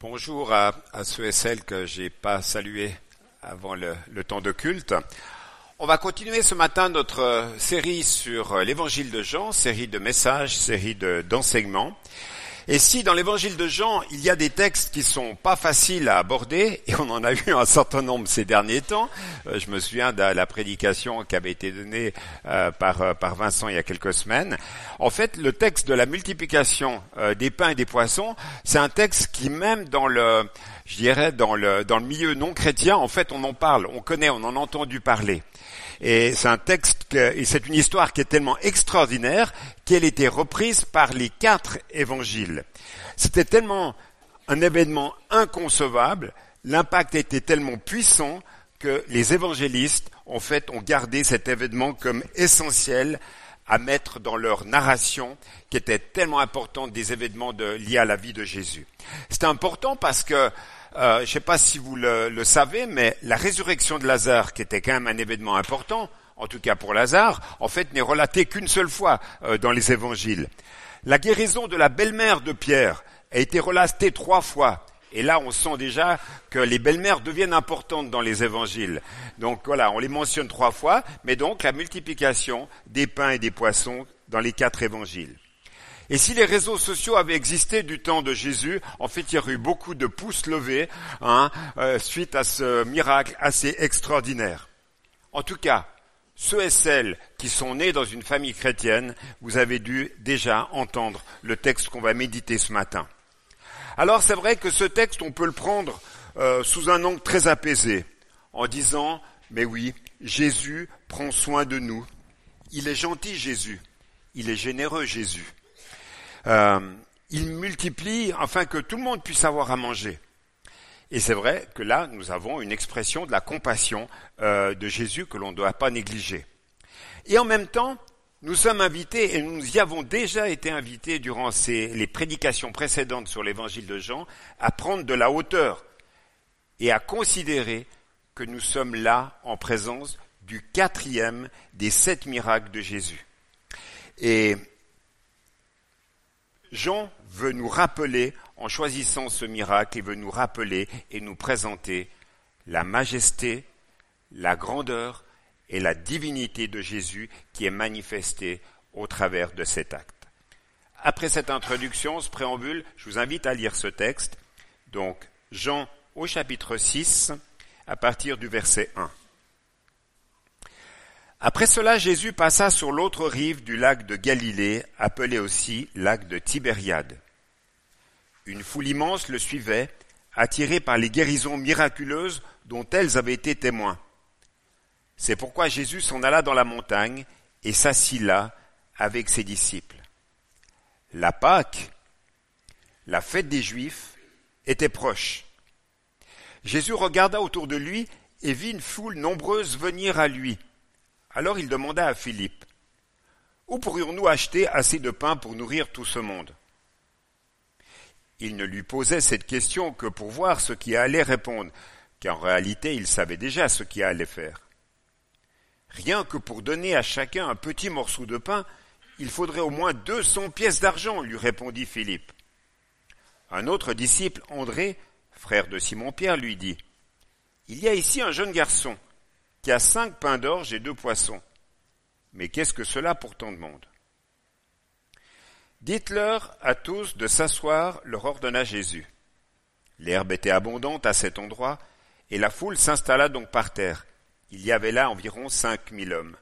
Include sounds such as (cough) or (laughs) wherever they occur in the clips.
Bonjour à, ceux et celles que j'ai pas salués avant le, le, temps de culte. On va continuer ce matin notre série sur l'évangile de Jean, série de messages, série d'enseignements. Et si dans l'évangile de Jean, il y a des textes qui sont pas faciles à aborder, et on en a eu un certain nombre ces derniers temps, euh, je me souviens de la prédication qui avait été donnée euh, par, euh, par Vincent il y a quelques semaines. En fait, le texte de la multiplication des pains et des poissons, c'est un texte qui même dans le, je dirais, dans le, dans le milieu non chrétien, en fait, on en parle, on connaît, on en a entendu parler. C'est un texte, c'est une histoire qui est tellement extraordinaire qu'elle était reprise par les quatre évangiles. C'était tellement un événement inconcevable, l'impact était tellement puissant que les évangélistes, en fait, ont gardé cet événement comme essentiel à mettre dans leur narration, qui était tellement importante des événements liés à la vie de Jésus. C'est important parce que euh, je ne sais pas si vous le, le, savez, mais la résurrection de Lazare, qui était quand même un événement important, en tout cas pour Lazare, en fait n'est relatée qu'une seule fois euh, dans les évangiles. La guérison de la belle-mère de Pierre a été relatée trois fois. Et là, on sent déjà que les belles-mères deviennent importantes dans les évangiles. Donc voilà, on les mentionne trois fois, mais donc la multiplication des pains et des poissons dans les quatre évangiles. Et si les réseaux sociaux avaient existé du temps de Jésus, en fait, il y aurait eu beaucoup de pouces levés hein, euh, suite à ce miracle assez extraordinaire. En tout cas, ceux et celles qui sont nés dans une famille chrétienne, vous avez dû déjà entendre le texte qu'on va méditer ce matin. Alors c'est vrai que ce texte, on peut le prendre euh, sous un angle très apaisé, en disant, mais oui, Jésus prend soin de nous. Il est gentil, Jésus. Il est généreux, Jésus euh, il multiplie afin que tout le monde puisse avoir à manger. Et c'est vrai que là, nous avons une expression de la compassion euh, de Jésus que l'on ne doit pas négliger. Et en même temps, nous sommes invités, et nous y avons déjà été invités durant les prédications précédentes sur l'évangile de Jean, à prendre de la hauteur et à considérer que nous sommes là en présence du quatrième des sept miracles de Jésus. Et Jean veut nous rappeler, en choisissant ce miracle, il veut nous rappeler et nous présenter la majesté, la grandeur et la divinité de Jésus qui est manifestée au travers de cet acte. Après cette introduction, ce préambule, je vous invite à lire ce texte. Donc, Jean au chapitre 6, à partir du verset 1. Après cela, Jésus passa sur l'autre rive du lac de Galilée, appelé aussi lac de Tibériade. Une foule immense le suivait, attirée par les guérisons miraculeuses dont elles avaient été témoins. C'est pourquoi Jésus s'en alla dans la montagne et s'assit là avec ses disciples. La Pâque, la fête des Juifs, était proche. Jésus regarda autour de lui et vit une foule nombreuse venir à lui. Alors il demanda à Philippe, Où pourrions-nous acheter assez de pain pour nourrir tout ce monde? Il ne lui posait cette question que pour voir ce qui allait répondre, car en réalité il savait déjà ce qui allait faire. Rien que pour donner à chacun un petit morceau de pain, il faudrait au moins deux cents pièces d'argent, lui répondit Philippe. Un autre disciple, André, frère de Simon-Pierre, lui dit, Il y a ici un jeune garçon qui a cinq pains d'orge et deux poissons. Mais qu'est-ce que cela pour tant de monde? Dites-leur à tous de s'asseoir, leur ordonna Jésus. L'herbe était abondante à cet endroit, et la foule s'installa donc par terre. Il y avait là environ cinq mille hommes.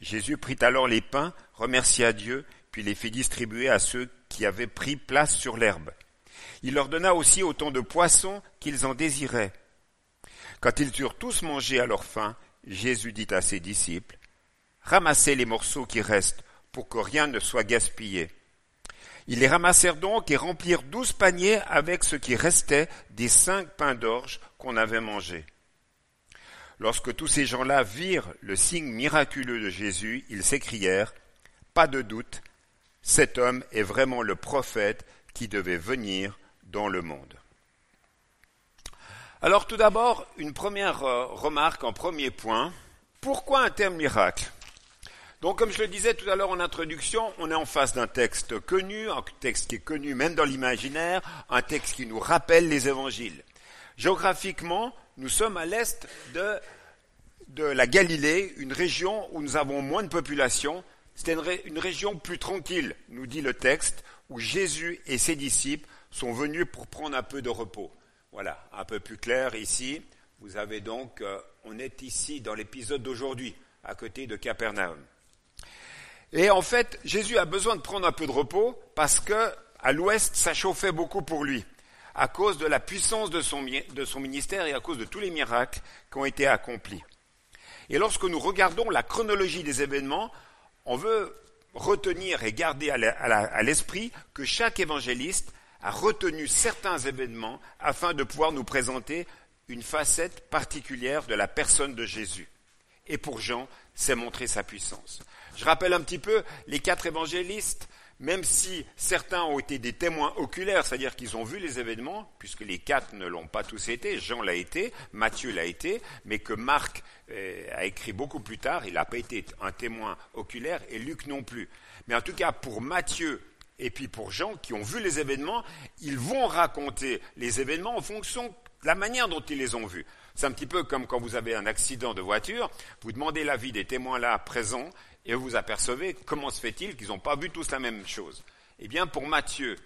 Jésus prit alors les pains, remercia Dieu, puis les fit distribuer à ceux qui avaient pris place sur l'herbe. Il leur donna aussi autant de poissons qu'ils en désiraient. Quand ils eurent tous mangé à leur faim, Jésus dit à ses disciples, Ramassez les morceaux qui restent pour que rien ne soit gaspillé. Ils les ramassèrent donc et remplirent douze paniers avec ce qui restait des cinq pains d'orge qu'on avait mangés. Lorsque tous ces gens-là virent le signe miraculeux de Jésus, ils s'écrièrent, Pas de doute, cet homme est vraiment le prophète qui devait venir dans le monde. Alors tout d'abord, une première euh, remarque en premier point. Pourquoi un tel miracle? Donc, comme je le disais tout à l'heure en introduction, on est en face d'un texte connu, un texte qui est connu même dans l'imaginaire, un texte qui nous rappelle les évangiles. Géographiquement, nous sommes à l'est de, la Galilée, une région où nous avons moins de population. C'était une, une région plus tranquille, nous dit le texte, où Jésus et ses disciples sont venus pour prendre un peu de repos. Voilà, un peu plus clair ici. Vous avez donc, euh, on est ici dans l'épisode d'aujourd'hui, à côté de Capernaum. Et en fait, Jésus a besoin de prendre un peu de repos parce que à l'ouest, ça chauffait beaucoup pour lui, à cause de la puissance de son, ministère et à cause de tous les miracles qui ont été accomplis. Et lorsque nous regardons la chronologie des événements, on veut retenir et garder à l'esprit que chaque évangéliste a retenu certains événements afin de pouvoir nous présenter une facette particulière de la personne de Jésus. Et pour Jean, c'est montrer sa puissance. Je rappelle un petit peu les quatre évangélistes, même si certains ont été des témoins oculaires, c'est-à-dire qu'ils ont vu les événements, puisque les quatre ne l'ont pas tous été, Jean l'a été, Matthieu l'a été, mais que Marc euh, a écrit beaucoup plus tard, il n'a pas été un témoin oculaire, et Luc non plus. Mais en tout cas, pour Matthieu et puis pour Jean, qui ont vu les événements, ils vont raconter les événements en fonction de la manière dont ils les ont vus. C'est un petit peu comme quand vous avez un accident de voiture, vous demandez l'avis des témoins là présents, et vous apercevez comment se fait-il qu'ils n'ont pas vu tous la même chose. Eh bien, pour Matthieu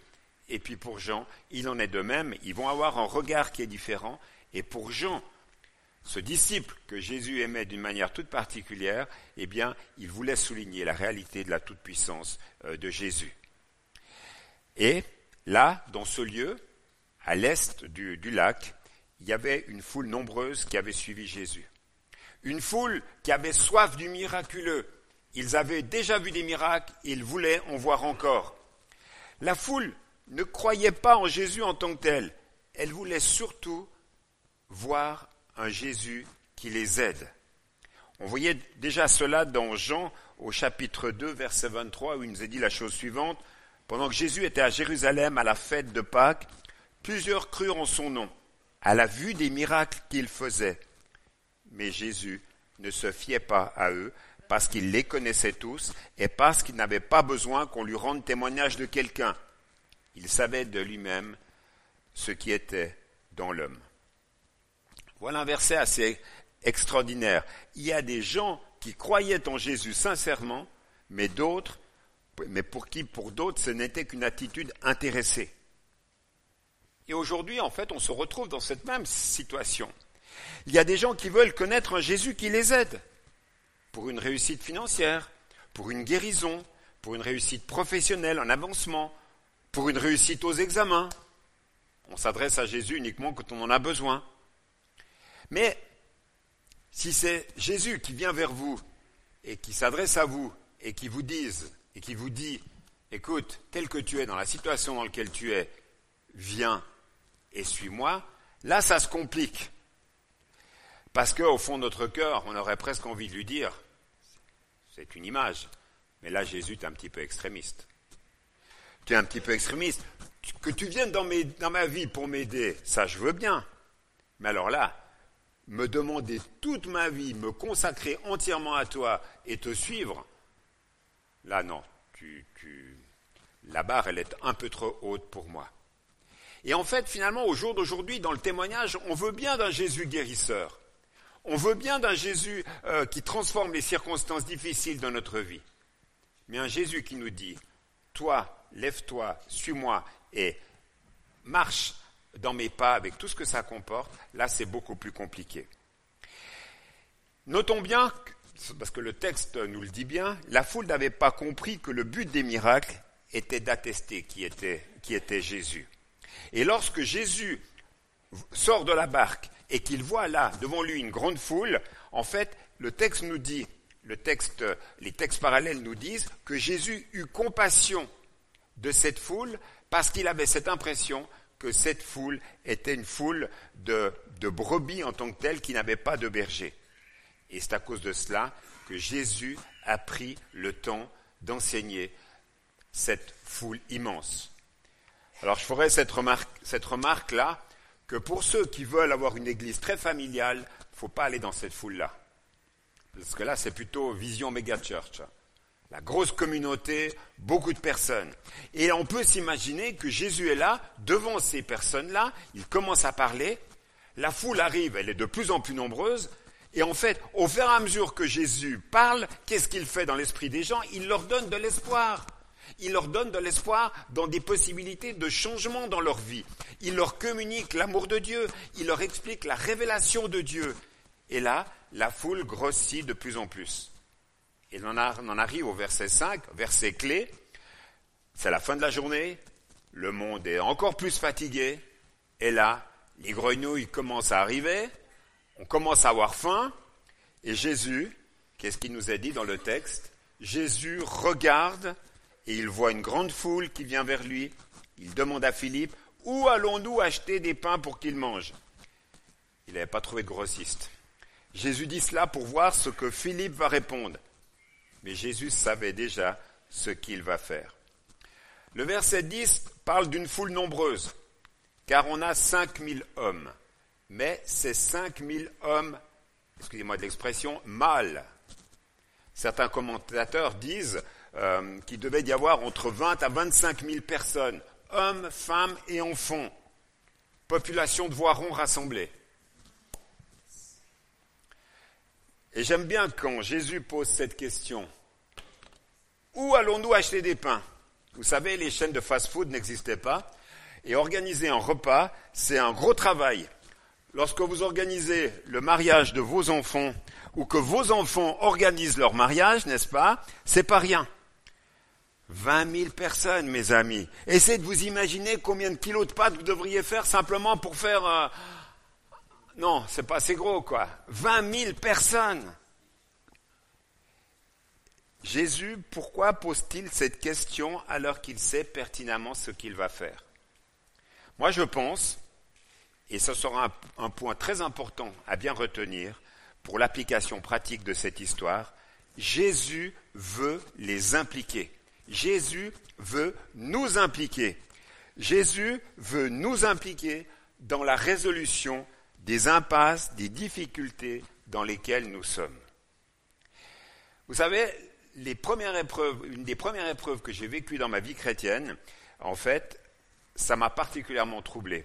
et puis pour Jean, il en est de même. Ils vont avoir un regard qui est différent. Et pour Jean, ce disciple que Jésus aimait d'une manière toute particulière, eh bien, il voulait souligner la réalité de la toute-puissance euh, de Jésus. Et là, dans ce lieu, à l'est du, du lac, il y avait une foule nombreuse qui avait suivi Jésus. Une foule qui avait soif du miraculeux, ils avaient déjà vu des miracles ils voulaient en voir encore. La foule ne croyait pas en Jésus en tant que tel. Elle voulait surtout voir un Jésus qui les aide. On voyait déjà cela dans Jean au chapitre 2, verset 23, où il nous est dit la chose suivante. Pendant que Jésus était à Jérusalem à la fête de Pâques, plusieurs crurent en son nom, à la vue des miracles qu'il faisait. Mais Jésus ne se fiait pas à eux, parce qu'il les connaissait tous et parce qu'il n'avait pas besoin qu'on lui rende témoignage de quelqu'un. Il savait de lui-même ce qui était dans l'homme. Voilà un verset assez extraordinaire. Il y a des gens qui croyaient en Jésus sincèrement, mais d'autres, mais pour qui, pour d'autres, ce n'était qu'une attitude intéressée. Et aujourd'hui, en fait, on se retrouve dans cette même situation. Il y a des gens qui veulent connaître un Jésus qui les aide pour une réussite financière, pour une guérison, pour une réussite professionnelle, un avancement, pour une réussite aux examens. On s'adresse à Jésus uniquement quand on en a besoin. Mais si c'est Jésus qui vient vers vous et qui s'adresse à vous et qui vous dise et qui vous dit écoute, tel que tu es dans la situation dans laquelle tu es, viens et suis-moi, là ça se complique. Parce qu'au fond de notre cœur, on aurait presque envie de lui dire c'est une image. Mais là, Jésus, tu es un petit peu extrémiste. Tu es un petit peu extrémiste. Que tu viennes dans, dans ma vie pour m'aider, ça, je veux bien. Mais alors là, me demander toute ma vie, me consacrer entièrement à toi et te suivre, là, non. Tu, tu, la barre, elle est un peu trop haute pour moi. Et en fait, finalement, au jour d'aujourd'hui, dans le témoignage, on veut bien d'un Jésus guérisseur. On veut bien d'un Jésus euh, qui transforme les circonstances difficiles de notre vie. Mais un Jésus qui nous dit, toi, lève-toi, suis-moi et marche dans mes pas avec tout ce que ça comporte, là c'est beaucoup plus compliqué. Notons bien, parce que le texte nous le dit bien, la foule n'avait pas compris que le but des miracles était d'attester qui était Jésus. Et lorsque Jésus sort de la barque et qu'il voit là devant lui une grande foule, en fait, le texte nous dit, les textes parallèles nous disent que Jésus eut compassion de cette foule parce qu'il avait cette impression que cette foule était une foule de, brebis en tant que telle qui n'avait pas de berger. Et c'est à cause de cela que Jésus a pris le temps d'enseigner cette foule immense. Alors je ferai cette remarque là que pour ceux qui veulent avoir une église très familiale, il ne faut pas aller dans cette foule-là. Parce que là, c'est plutôt vision méga church. La grosse communauté, beaucoup de personnes. Et on peut s'imaginer que Jésus est là, devant ces personnes-là, il commence à parler, la foule arrive, elle est de plus en plus nombreuse, et en fait, au fur et à mesure que Jésus parle, qu'est-ce qu'il fait dans l'esprit des gens? Il leur donne de l'espoir. Il leur donne de l'espoir dans des possibilités de changement dans leur vie. Il leur communique l'amour de Dieu. Il leur explique la révélation de Dieu. Et là, la foule grossit de plus en plus. Et on en arrive au verset 5, verset clé. C'est la fin de la journée. Le monde est encore plus fatigué. Et là, les grenouilles commencent à arriver. On commence à avoir faim. Et Jésus, qu'est-ce qu'il nous a dit dans le texte? Jésus regarde et il voit une grande foule qui vient vers lui. Il demande à Philippe, où allons-nous acheter des pains pour qu'il mange? Il n'avait pas trouvé de grossiste. Jésus dit cela pour voir ce que Philippe va répondre. Mais Jésus savait déjà ce qu'il va faire. Le verset 10 parle d'une foule nombreuse, car on a 5000 hommes. Mais ces 5000 hommes, excusez-moi de l'expression, mal. Certains commentateurs disent euh, qu'il devait y avoir entre 20 à 25 000 personnes, hommes, femmes et enfants. Population de voirons rassemblés. Et j'aime bien quand Jésus pose cette question. Où allons-nous acheter des pains? Vous savez, les chaînes de fast-food n'existaient pas. Et organiser un repas, c'est un gros travail. Lorsque vous organisez le mariage de vos enfants ou que vos enfants organisent leur mariage, n'est-ce pas? C'est pas rien. 20 000 personnes, mes amis. Essayez de vous imaginer combien de kilos de pâtes vous devriez faire simplement pour faire euh, non, c'est pas assez gros, quoi. 20 000 personnes. Jésus, pourquoi pose-t-il cette question alors qu'il sait pertinemment ce qu'il va faire? Moi, je pense, et ce sera un, un point très important à bien retenir pour l'application pratique de cette histoire, Jésus veut les impliquer. Jésus veut nous impliquer. Jésus veut nous impliquer dans la résolution des impasses, des difficultés dans lesquelles nous sommes. Vous savez, les une des premières épreuves que j'ai vécues dans ma vie chrétienne, en fait, ça m'a particulièrement troublé.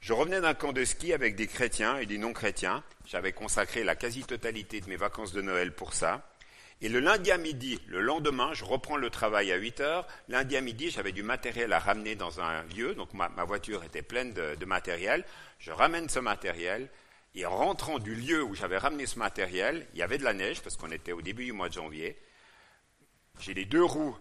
Je revenais d'un camp de ski avec des chrétiens et des non-chrétiens. J'avais consacré la quasi-totalité de mes vacances de Noël pour ça. Et le lundi à midi, le lendemain, je reprends le travail à 8 heures. Lundi à midi, j'avais du matériel à ramener dans un lieu, donc ma, voiture était pleine de, matériel. Je ramène ce matériel, et en rentrant du lieu où j'avais ramené ce matériel, il y avait de la neige, parce qu'on était au début du mois de janvier. J'ai les deux roues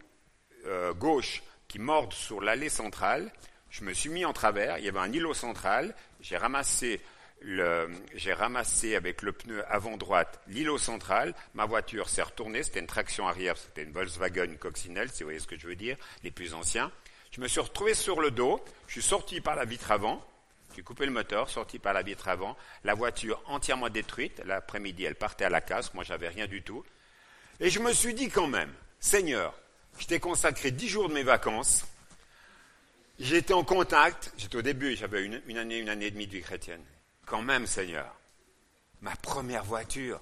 euh, gauches qui mordent sur l'allée centrale. Je me suis mis en travers, il y avait un îlot central, j'ai ramassé j'ai ramassé avec le pneu avant droite l'îlot central, ma voiture s'est retournée, c'était une traction arrière, c'était une Volkswagen coccinelle, si vous voyez ce que je veux dire, les plus anciens. Je me suis retrouvé sur le dos, je suis sorti par la vitre avant, j'ai coupé le moteur, sorti par la vitre avant, la voiture entièrement détruite, l'après-midi elle partait à la casse, moi j'avais rien du tout. Et je me suis dit quand même, Seigneur, je t'ai consacré dix jours de mes vacances, j'étais en contact, j'étais au début, j'avais une, une année, une année et demie de vie chrétienne, quand même, Seigneur, ma première voiture.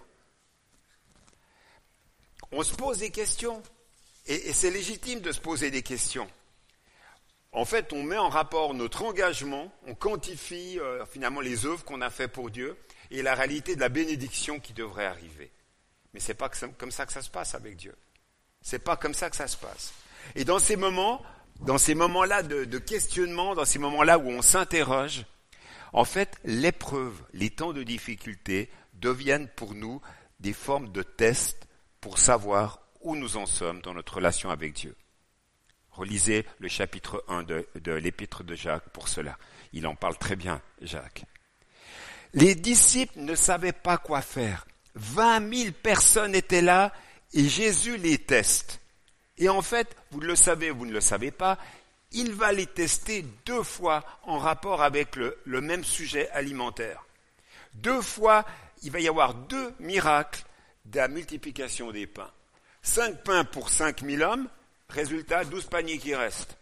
On se pose des questions. Et, c'est légitime de se poser des questions. En fait, on met en rapport notre engagement, on quantifie euh, finalement les œuvres qu'on a faites pour Dieu et la réalité de la bénédiction qui devrait arriver. Mais c'est pas comme ça que ça se passe avec Dieu. C'est pas comme ça que ça se passe. Et dans ces moments, dans ces moments-là de questionnement, dans ces moments-là où on s'interroge, en fait, l'épreuve, les temps de difficulté deviennent pour nous des formes de tests pour savoir où nous en sommes dans notre relation avec Dieu. Relisez le chapitre 1 de, de l'épître de Jacques pour cela. Il en parle très bien, Jacques. Les disciples ne savaient pas quoi faire. Vingt mille personnes étaient là et Jésus les teste. Et en fait, vous le savez, vous ne le savez pas, il va les tester deux fois en rapport avec le, même sujet alimentaire. Deux fois, il va y avoir deux miracles de la multiplication des pains. Cinq pains pour cinq mille hommes, résultat, douze paniers qui restent.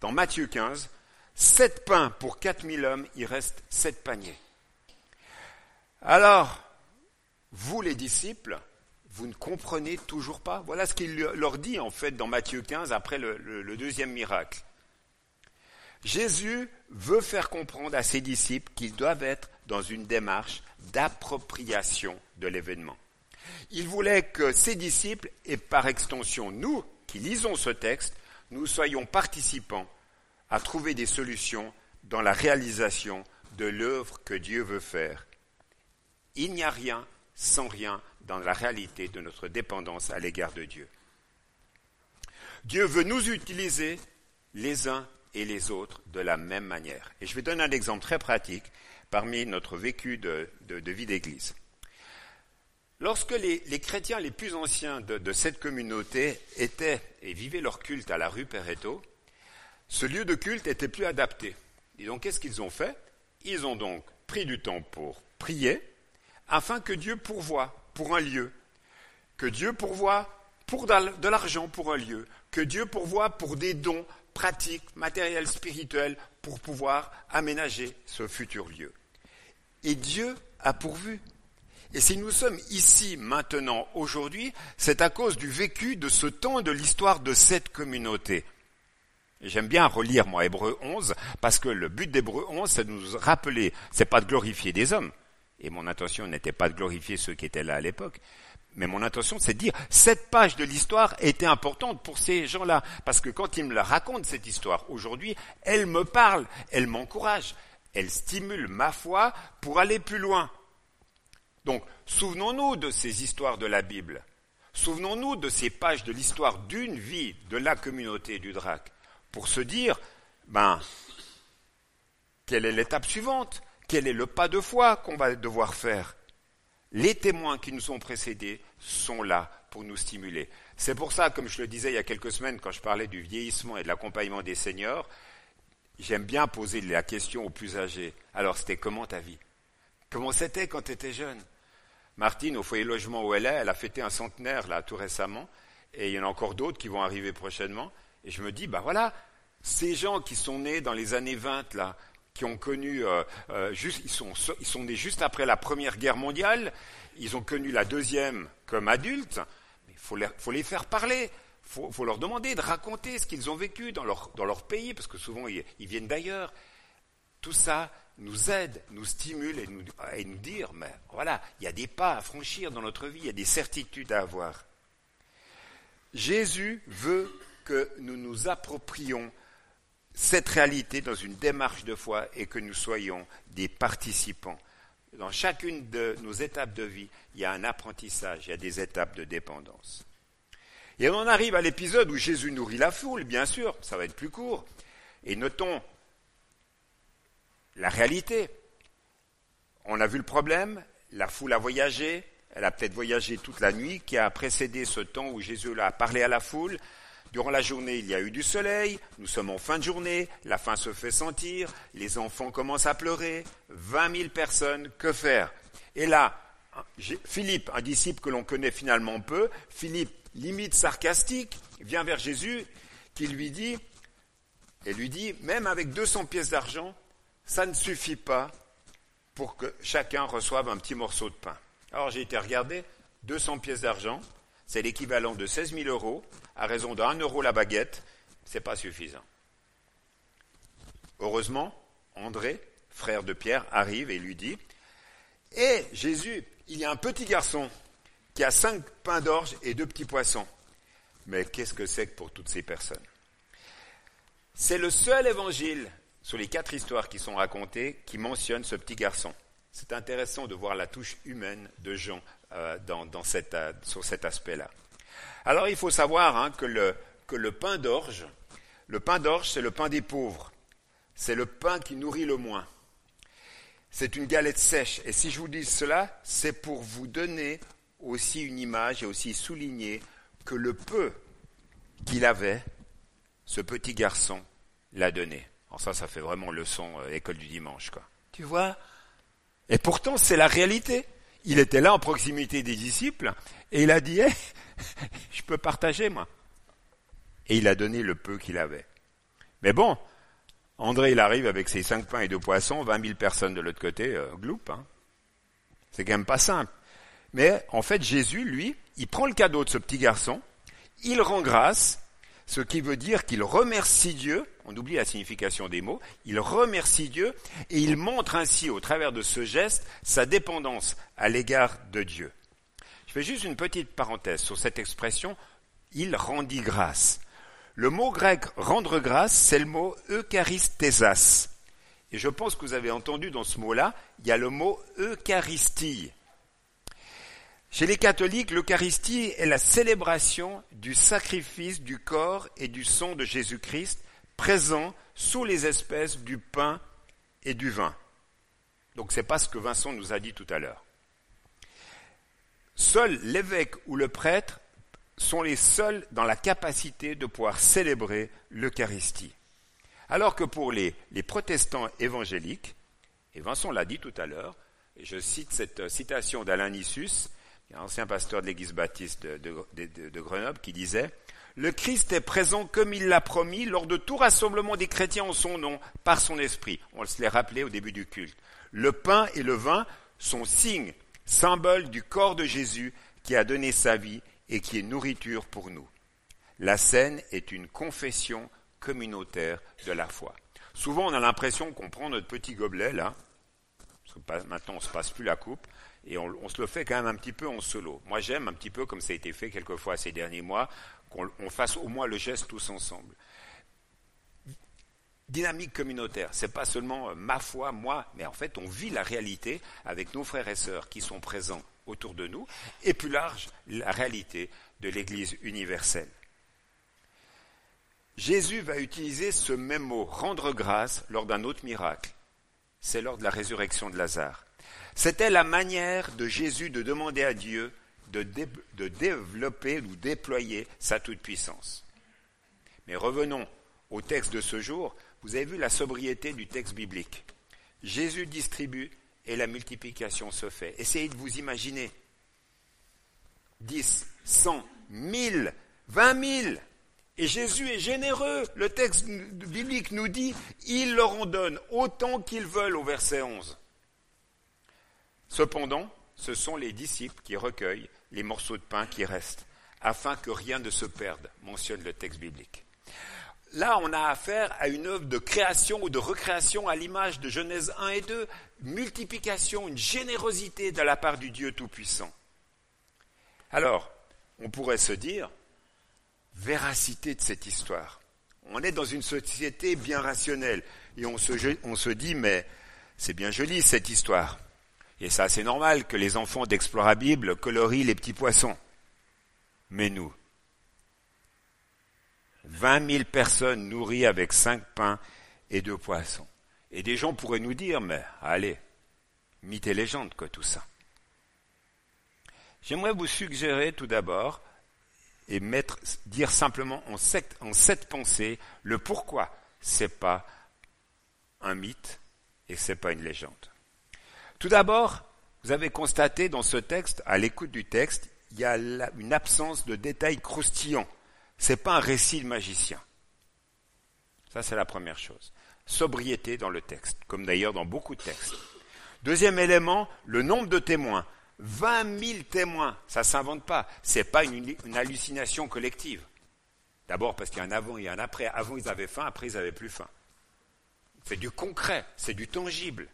Dans Matthieu 15, sept pains pour quatre mille hommes, il reste sept paniers. Alors, vous les disciples, Vous ne comprenez toujours pas Voilà ce qu'il leur dit en fait dans Matthieu 15 après le, le deuxième miracle. Jésus veut faire comprendre à ses disciples qu'ils doivent être dans une démarche d'appropriation de l'événement. Il voulait que ses disciples, et par extension nous qui lisons ce texte, nous soyons participants à trouver des solutions dans la réalisation de l'œuvre que Dieu veut faire. Il n'y a rien sans rien dans la réalité de notre dépendance à l'égard de Dieu. Dieu veut nous utiliser les uns et les autres de la même manière. Et je vais donner un exemple très pratique parmi notre vécu de, vie d'Église. Lorsque les, chrétiens les plus anciens de, de, cette communauté étaient et vivaient leur culte à la rue Peretto, ce lieu de culte était plus adapté. Et donc, qu'est-ce qu'ils ont fait? Ils ont donc pris du temps pour prier, afin que Dieu pourvoie pour un lieu, que Dieu pourvoie pour de l'argent pour un lieu, que Dieu pourvoie pour des dons pratiques, matériels, spirituels, pour pouvoir aménager ce futur lieu. Et Dieu a pourvu. Et si nous sommes ici maintenant, aujourd'hui, c'est à cause du vécu de ce temps de l'histoire de cette communauté. J'aime bien relire, moi, Hébreu 11, parce que le but d'Hébreu 11, c'est de nous rappeler, c'est pas de glorifier des hommes. Et mon intention n'était pas de glorifier ceux qui étaient là à l'époque. Mais mon intention, c'est de dire, cette page de l'histoire était importante pour ces gens-là. Parce que quand ils me la racontent, cette histoire, aujourd'hui, elle me parle, elle m'encourage, elle stimule ma foi pour aller plus loin. Donc, souvenons-nous de ces histoires de la Bible. Souvenons-nous de ces pages de l'histoire d'une vie de la communauté du DRAC pour se dire, ben, quelle est l'étape suivante? Quel est le pas de foi qu'on va devoir faire? Les témoins qui nous ont précédés sont là pour nous stimuler. C'est pour ça, comme je le disais il y a quelques semaines quand je parlais du vieillissement et de l'accompagnement des seniors, j'aime bien poser la question aux plus âgés. Alors, c'était comment ta vie? Comment c'était quand tu étais jeune? Martine, au foyer logement où elle est, elle a fêté un centenaire là tout récemment, et il y en a encore d'autres qui vont arriver prochainement. Et je me dis, bah voilà, ces gens qui sont nés dans les années 20, là, qui ont connu, euh, euh, juste, ils, sont, ils sont nés juste après la Première Guerre mondiale, ils ont connu la Deuxième comme adultes, mais il faut les, les faire parler, il faut, faut, leur demander de raconter ce qu'ils ont vécu dans leur, dans leur pays, parce que souvent ils, ils viennent d'ailleurs. Tout ça nous aide, nous stimule et nous, et nous dire, mais voilà, il y a des pas à franchir dans notre vie, il y a des certitudes à avoir. Jésus veut que nous nous approprions cette réalité dans une démarche de foi et que nous soyons des participants. Dans chacune de nos étapes de vie, il y a un apprentissage, il y a des étapes de dépendance. Et on en arrive à l'épisode où Jésus nourrit la foule, bien sûr, ça va être plus court. Et notons la réalité. On a vu le problème, la foule a voyagé, elle a peut-être voyagé toute la nuit qui a précédé ce temps où Jésus a parlé à la foule. Durant la journée, il y a eu du soleil, nous sommes en fin de journée, la faim se fait sentir, les enfants commencent à pleurer, 20 000 personnes, que faire? Et là, Philippe, un disciple que l'on connaît finalement peu, Philippe, limite sarcastique, vient vers Jésus, qui lui dit, et lui dit, même avec 200 pièces d'argent, ça ne suffit pas pour que chacun reçoive un petit morceau de pain. Alors j'ai été regarder, 200 pièces d'argent, c'est l'équivalent de 16 000 euros, à raison de 1 euro la baguette, ce n'est pas suffisant. Heureusement, André, frère de Pierre, arrive et lui dit Hé eh, Jésus, il y a un petit garçon qui a cinq pains d'orge et deux petits poissons. Mais qu'est-ce que c'est que pour toutes ces personnes? C'est le seul évangile sur les quatre histoires qui sont racontées qui mentionne ce petit garçon. C'est intéressant de voir la touche humaine de Jean euh, euh, sur cet aspect-là. Alors il faut savoir hein, que, le, que le pain d'orge, le pain d'orge, c'est le pain des pauvres. C'est le pain qui nourrit le moins. C'est une galette sèche. Et si je vous dis cela, c'est pour vous donner aussi une image et aussi souligner que le peu qu'il avait, ce petit garçon l'a donné. Alors ça, ça fait vraiment leçon euh, école du dimanche, quoi. Tu vois? Et pourtant, c'est la réalité. Il était là en proximité des disciples et il a dit eh, (laughs) je peux partager, moi. Et il a donné le peu qu'il avait. Mais bon, André, il arrive avec ses cinq pains et deux poissons, vingt mille personnes de l'autre côté, euh. Hein. C'est quand même pas simple. Mais en fait, Jésus, lui, il prend le cadeau de ce petit garçon, il rend grâce, ce qui veut dire qu'il remercie Dieu, on oublie la signification des mots, il remercie Dieu et il montre ainsi au travers de ce geste sa dépendance à l'égard de Dieu. Je fais juste une petite parenthèse sur cette expression, il rendit grâce. Le mot grec rendre grâce, c'est le mot eucharistésas. Et je pense que vous avez entendu dans ce mot-là, il y a le mot Eucharistie. Chez les catholiques, l'Eucharistie est la célébration du sacrifice du corps et du sang de Jésus-Christ présent sous les espèces du pain et du vin. Donc c'est pas ce que Vincent nous a dit tout à l'heure. Seul l'évêque ou le prêtre sont les seuls dans la capacité de pouvoir célébrer l'Eucharistie. Alors que pour les, protestants évangéliques, et Vincent l'a dit tout à l'heure, et je cite cette citation d'Alain Nissus, ancien pasteur de l'église baptiste de, Grenoble, qui disait Le Christ est présent comme il l'a promis lors de tout rassemblement des chrétiens en son nom, par son esprit. On se l'est rappelé au début du culte. Le pain et le vin sont signes, symboles du corps de Jésus qui a donné sa vie et qui est nourriture pour nous. La scène est une confession communautaire de la foi. Souvent, on a l'impression qu'on prend notre petit gobelet, là, maintenant on se passe plus la coupe, et on, se le fait quand même un petit peu en solo. Moi, j'aime un petit peu, comme ça a été fait quelquefois ces derniers mois, qu'on fasse au moins le geste tous ensemble. Dynamique communautaire, c'est pas seulement euh, ma foi, moi, mais en fait, on vit la réalité avec nos frères et sœurs qui sont présents autour de nous, et plus large, la réalité de l'Église universelle. Jésus va utiliser ce même mot, rendre grâce, lors d'un autre miracle. C'est lors de la résurrection de Lazare. C'était la manière de Jésus de demander à Dieu de, développer ou déployer sa toute-puissance. Mais revenons au texte de ce jour. Vous avez vu la sobriété du texte biblique. Jésus distribue et la multiplication se fait. Essayez de vous imaginer. 10, 100, 1000, 20 000. Et Jésus est généreux. Le texte biblique nous dit, il leur en donne autant qu'ils veulent au verset 11. Cependant, ce sont les disciples qui recueillent les morceaux de pain qui restent, afin que rien ne se perde, mentionne le texte biblique. Là, on a affaire à une œuvre de création ou de recréation à l'image de Genèse 1 et 2, multiplication, une générosité de la part du Dieu Tout-Puissant. Alors, on pourrait se dire, véracité de cette histoire. On est dans une société bien rationnelle et on se, dit, mais c'est bien joli cette histoire. Et ça, c'est normal que les enfants d'Explorabible colorient les petits poissons. Mais nous, vingt mille personnes nourries avec cinq pains et deux poissons. Et des gens pourraient nous dire, mais allez, mythe et légende, quoi, tout ça. J'aimerais vous suggérer tout d'abord et dire simplement en sept, en sept pensées le pourquoi c'est pas un mythe et c'est pas une légende. Tout d'abord, vous avez constaté dans ce texte, à l'écoute du texte, il y a une absence de détails croustillants. C'est pas un récit de magicien. Ça, c'est la première chose. Sobriété dans le texte, comme d'ailleurs dans beaucoup de textes. Deuxième élément, le nombre de témoins. 20 000 témoins, ça s'invente pas. C'est pas une, hallucination collective. D'abord parce qu'il y a un avant et un après. Avant ils avaient faim, après ils avaient plus faim. C'est du concret, c'est du tangible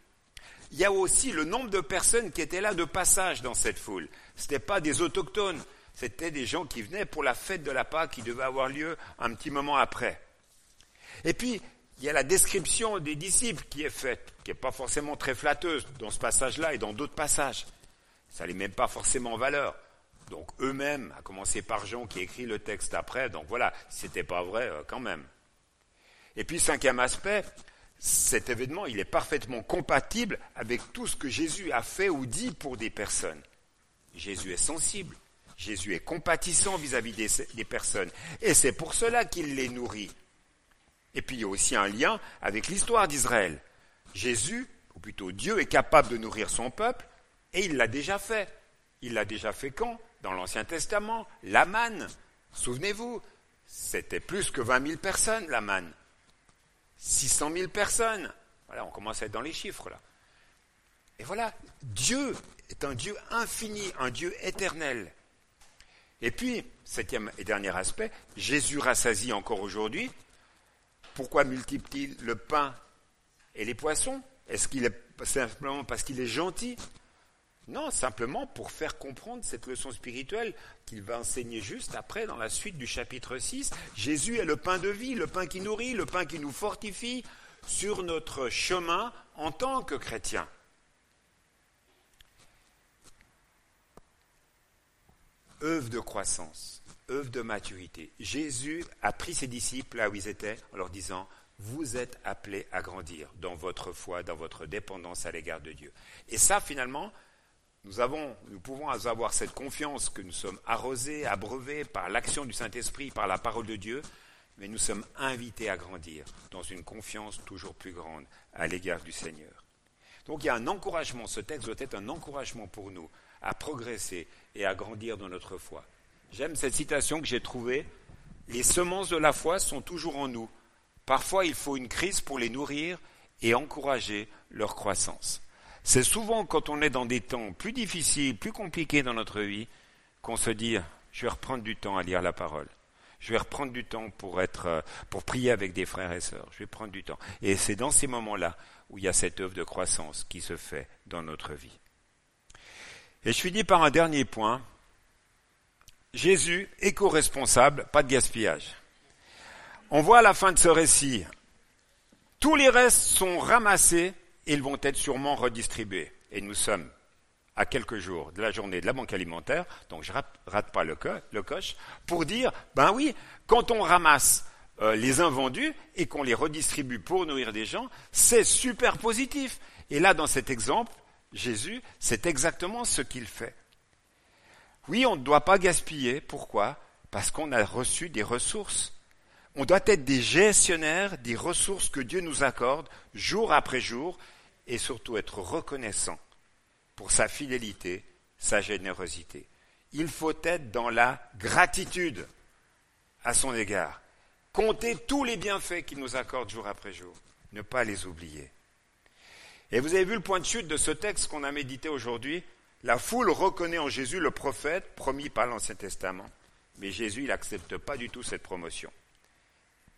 il y a aussi le nombre de personnes qui étaient là de passage dans cette foule. Ce n'étaient pas des autochtones, c'était des gens qui venaient pour la fête de la Pâque qui devait avoir lieu un petit moment après. Et puis, il y a la description des disciples qui est faite, qui n'est pas forcément très flatteuse dans ce passage-là et dans d'autres passages. Ça ne les met pas forcément en valeur. Donc eux-mêmes, à commencer par Jean qui écrit le texte après, donc voilà, c'était pas vrai, euh, quand même. Et puis cinquième aspect, cet événement, il est parfaitement compatible avec tout ce que Jésus a fait ou dit pour des personnes. Jésus est sensible, Jésus est compatissant vis-à-vis des, personnes, et c'est pour cela qu'il les nourrit. Et puis il y a aussi un lien avec l'histoire d'Israël. Jésus, ou plutôt Dieu, est capable de nourrir son peuple, et il l'a déjà fait. Il l'a déjà fait quand? Dans l'Ancien Testament, la. Souvenez-vous, c'était plus que 20 000 personnes, la manne. 600 000 personnes. Voilà, on commence à être dans les chiffres là. Et voilà, Dieu est un Dieu infini, un Dieu éternel. Et puis, septième et dernier aspect, Jésus rassasie encore aujourd'hui. Pourquoi multiplie le pain et les poissons? Est-ce qu'il est simplement parce qu'il est gentil? Non, simplement pour faire comprendre cette leçon spirituelle qu'il va enseigner juste après dans la suite du chapitre 6. Jésus est le pain de vie, le pain qui nourrit, le pain qui nous fortifie sur notre chemin en tant que chrétien. œuvre de croissance, œuvre de maturité. Jésus a pris ses disciples là où ils étaient en leur disant, vous êtes appelés à grandir dans votre foi, dans votre dépendance à l'égard de Dieu. Et ça, finalement, nous, pouvons avoir cette confiance que nous sommes arrosés, abreuvés par l'action du Saint-Esprit, par la parole de Dieu, mais nous sommes invités à grandir dans une confiance toujours plus grande à l'égard du Seigneur. Donc il y a un encouragement, ce texte doit être un encouragement pour nous à progresser et à grandir dans notre foi. J'aime cette citation que j'ai trouvée. Les semences de la foi sont toujours en nous. Parfois, il faut une crise pour les nourrir et encourager leur croissance. C'est souvent quand on est dans des temps plus difficiles, plus compliqués dans notre vie, qu'on se dit je vais reprendre du temps à lire la parole. Je vais reprendre du temps pour être, pour prier avec des frères et sœurs. Je vais prendre du temps. Et c'est dans ces moments-là où il y a cette œuvre de croissance qui se fait dans notre vie. Et je finis par un dernier point. Jésus, éco-responsable, pas de gaspillage. On voit à la fin de ce récit, tous les restes sont ramassés ils vont être sûrement redistribués. Et nous sommes à quelques jours de la journée de la banque alimentaire, donc je rate, rate pas le, coche, pour dire, ben oui, quand on ramasse euh, les invendus et qu'on les redistribue pour nourrir des gens, c'est super positif. Et là, dans cet exemple, Jésus, c'est exactement ce qu'il fait. Oui, on ne doit pas gaspiller. Pourquoi? Parce qu'on a reçu des ressources. On doit être des gestionnaires des ressources que Dieu nous accorde jour après jour et surtout être reconnaissant pour sa fidélité, sa générosité. Il faut être dans la gratitude à son égard. Compter tous les bienfaits qu'il nous accorde jour après jour. Ne pas les oublier. Et vous avez vu le point de chute de ce texte qu'on a médité aujourd'hui? La foule reconnaît en Jésus le prophète promis par l'Ancien Testament. Mais Jésus, il n'accepte pas du tout cette promotion.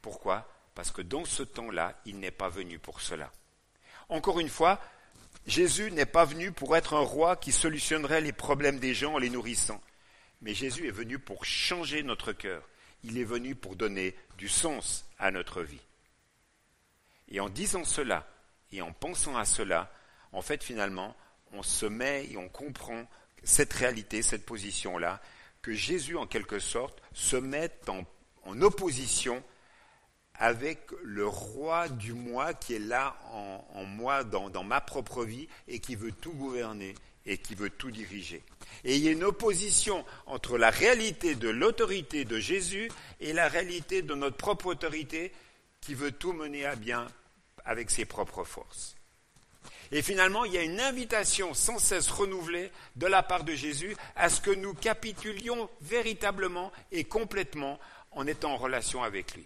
Pourquoi? Parce que dans ce temps-là, il n'est pas venu pour cela. Encore une fois, Jésus n'est pas venu pour être un roi qui solutionnerait les problèmes des gens en les nourrissant. Mais Jésus est venu pour changer notre cœur. Il est venu pour donner du sens à notre vie. Et en disant cela, et en pensant à cela, en fait, finalement, on se met et on comprend cette réalité, cette position-là, que Jésus, en quelque sorte, se met en, opposition avec le roi du moi qui est là en, moi, dans, ma propre vie, et qui veut tout gouverner et qui veut tout diriger. Et il y a une opposition entre la réalité de l'autorité de Jésus et la réalité de notre propre autorité qui veut tout mener à bien avec ses propres forces. Et finalement, il y a une invitation sans cesse renouvelée de la part de Jésus à ce que nous capitulions véritablement et complètement en étant en relation avec lui.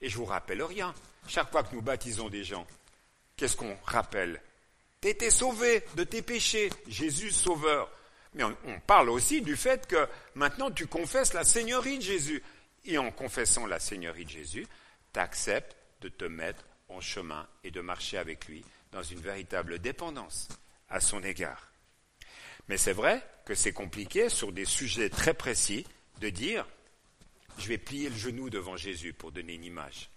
Et je vous rappelle rien. Chaque fois que nous baptisons des gens, qu'est-ce qu'on rappelle T'étais sauvé de tes péchés, Jésus sauveur. Mais on, on, parle aussi du fait que maintenant tu confesses la Seigneurie de Jésus. Et en confessant la Seigneurie de Jésus, tu acceptes de te mettre en chemin et de marcher avec lui dans une véritable dépendance à son égard. Mais c'est vrai que c'est compliqué sur des sujets très précis de dire je vais plier le genou devant Jésus pour donner une image.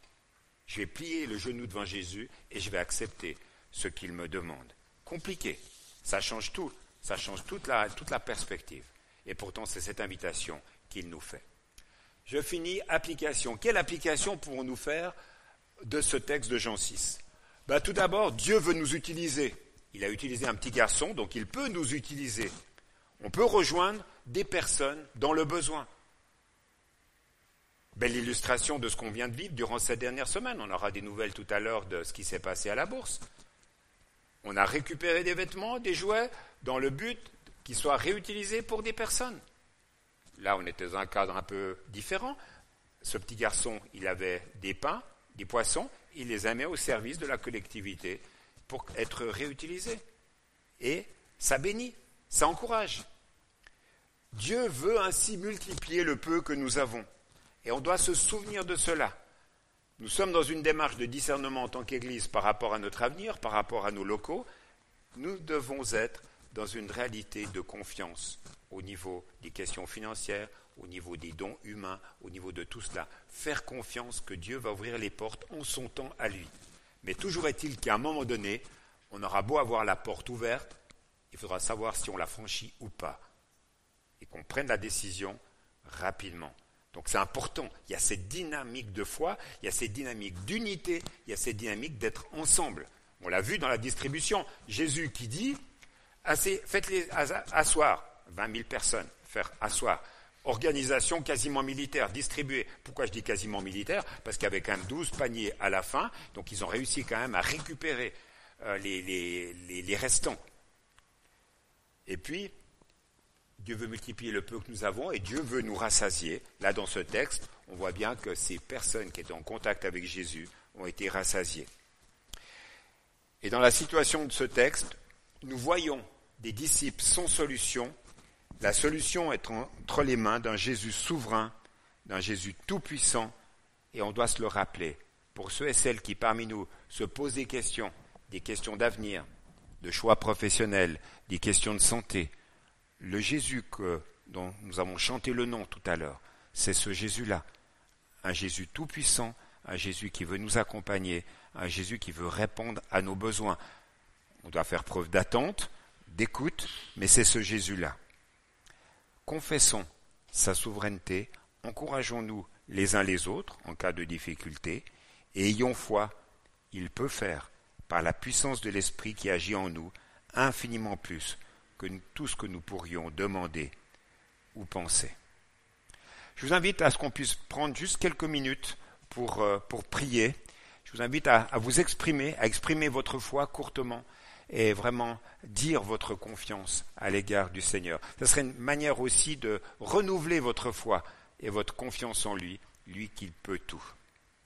Je vais plier le genou devant Jésus et je vais accepter ce qu'il me demande. Compliqué. Ça change tout. Ça change toute la, perspective. Et pourtant, c'est cette invitation qu'il nous fait. Je finis application. Quelle application pouvons-nous faire de ce texte de Jean 6 bah, Tout d'abord, Dieu veut nous utiliser. Il a utilisé un petit garçon, donc il peut nous utiliser. On peut rejoindre des personnes dans le besoin. Belle illustration de ce qu'on vient de vivre durant cette dernière semaine. On aura des nouvelles tout à l'heure de ce qui s'est passé à la bourse. On a récupéré des vêtements, des jouets, dans le but qu'ils soient réutilisés pour des personnes. Là, on était dans un cadre un peu différent. Ce petit garçon, il avait des pains, des poissons, il les a mis au service de la collectivité pour être réutilisés. et ça bénit, ça encourage. Dieu veut ainsi multiplier le peu que nous avons. Et on doit se souvenir de cela. Nous sommes dans une démarche de discernement en tant qu'Église par rapport à notre avenir, par rapport à nos locaux. Nous devons être dans une réalité de confiance au niveau des questions financières, au niveau des dons humains, au niveau de tout cela. Faire confiance que Dieu va ouvrir les portes en son temps à lui. Mais toujours est-il qu'à un moment donné, on aura beau avoir la porte ouverte, il faudra savoir si on la franchit ou pas. Et qu'on prenne la décision rapidement. Donc c'est important. Il y a cette dynamique de foi, il y a cette dynamique d'unité, il y a cette dynamique d'être ensemble. On l'a vu dans la distribution. Jésus qui dit, faites-les asseoir, 20 000 personnes, faire asseoir. Organisation quasiment militaire, distribuée. Pourquoi je dis quasiment militaire? Parce qu'il y avait quand même 12 paniers à la fin, donc ils ont réussi quand même à récupérer euh, les, restants. Et puis, Dieu veut multiplier le peu que nous avons et Dieu veut nous rassasier. Là, dans ce texte, on voit bien que ces personnes qui étaient en contact avec Jésus ont été rassasiées. Et dans la situation de ce texte, nous voyons des disciples sans solution. La solution est entre les mains d'un Jésus souverain, d'un Jésus tout-puissant, et on doit se le rappeler. Pour ceux et celles qui parmi nous se posent des questions, des questions d'avenir, de choix professionnels, des questions de santé. Le Jésus dont nous avons chanté le nom tout à l'heure, c'est ce Jésus-là. Un Jésus tout-puissant, un Jésus qui veut nous accompagner, un Jésus qui veut répondre à nos besoins. On doit faire preuve d'attente, d'écoute, mais c'est ce Jésus-là. Confessons sa souveraineté, encourageons-nous les uns les autres en cas de difficulté, et ayons foi, il peut faire par la puissance de l'Esprit qui agit en nous, infiniment plus tout ce que nous pourrions demander ou penser. Je vous invite à ce qu'on puisse prendre juste quelques minutes pour, euh, pour prier. Je vous invite à, à vous exprimer, à exprimer votre foi courtement et vraiment dire votre confiance à l'égard du Seigneur. Ce serait une manière aussi de renouveler votre foi et votre confiance en lui, lui qui peut tout.